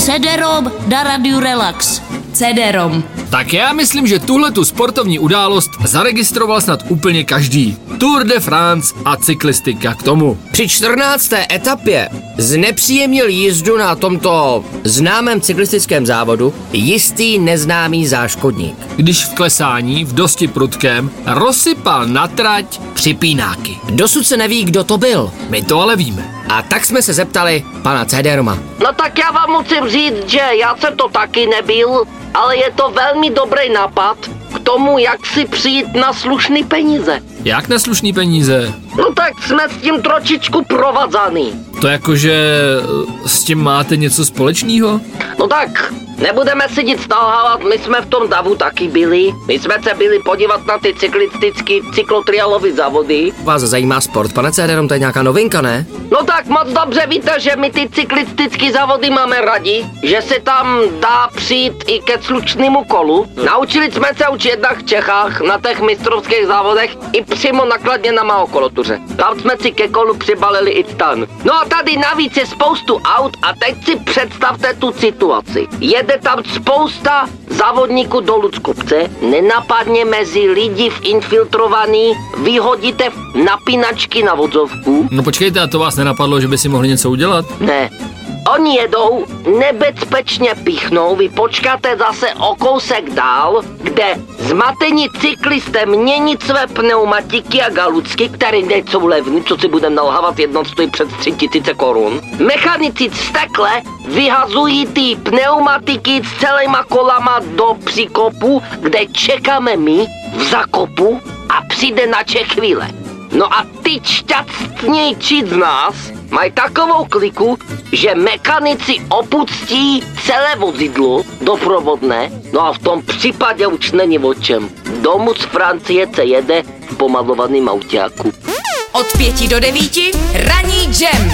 CD-ROM na Radio Relax. CD-ROM. Tak já myslím, že tuhle tu sportovní událost zaregistroval snad úplně každý. Tour de France a cyklistika k tomu. Při 14. etapě znepříjemnil jízdu na tomto známém cyklistickém závodu jistý neznámý záškodník. Když v klesání v dosti prudkém rozsypal na trať připínáky. Dosud se neví, kdo to byl. My to ale víme. A tak jsme se zeptali pana CD-Roma. No tak já vám musím říct, že já jsem to taky nebyl, ale je to velmi dobrý nápad k tomu, jak si přijít na slušný peníze. Jak na slušný peníze? No tak jsme s tím trošičku provazaný. To jakože s tím máte něco společného? No tak, nebudeme si nic nalhávat, my jsme v tom davu taky byli. My jsme se byli podívat na ty cyklistický cyklotrialové závody. Vás zajímá sport, pane CD-Rom, to je nějaká novinka, ne? No tak moc dobře víte, že my ty cyklistické závody máme rádi, že se tam dá přijít i ke slušnému kolu. Naučili jsme se už jednak v Čechách na těch mistrovských závodech i přímo nakladně na Malokolotuře. Tam jsme si ke kolu přibalili i stan. No a tady navíc je spoustu aut a teď si představte tu situaci. Jede tam spousta závodníků dolů z kopce, nenapadně mezi lidi v infiltrovaný, vyhodíte napínačky na vodzovku. No počkejte, a to vás nenapadlo, že by si mohli něco udělat? Ne. Oni jedou, nebezpečně pichnou, vy počkáte zase o kousek dál, kde zmatení cyklisté mění své pneumatiky a galucky, které nejsou levný, co si budeme nalhávat, jedno stojí před 3000 korun. Mechanici stekle vyhazují ty pneumatiky s celýma kolama do příkopu, kde čekáme my v zakopu a přijde na chvíle. No a ty šťastnější z nás mají takovou kliku, že mechanici opustí celé vozidlo doprovodné, no a v tom případě už není o čem. Domů z Francie se jede v pomalovaným autáku. Od pěti do devíti ranní jam.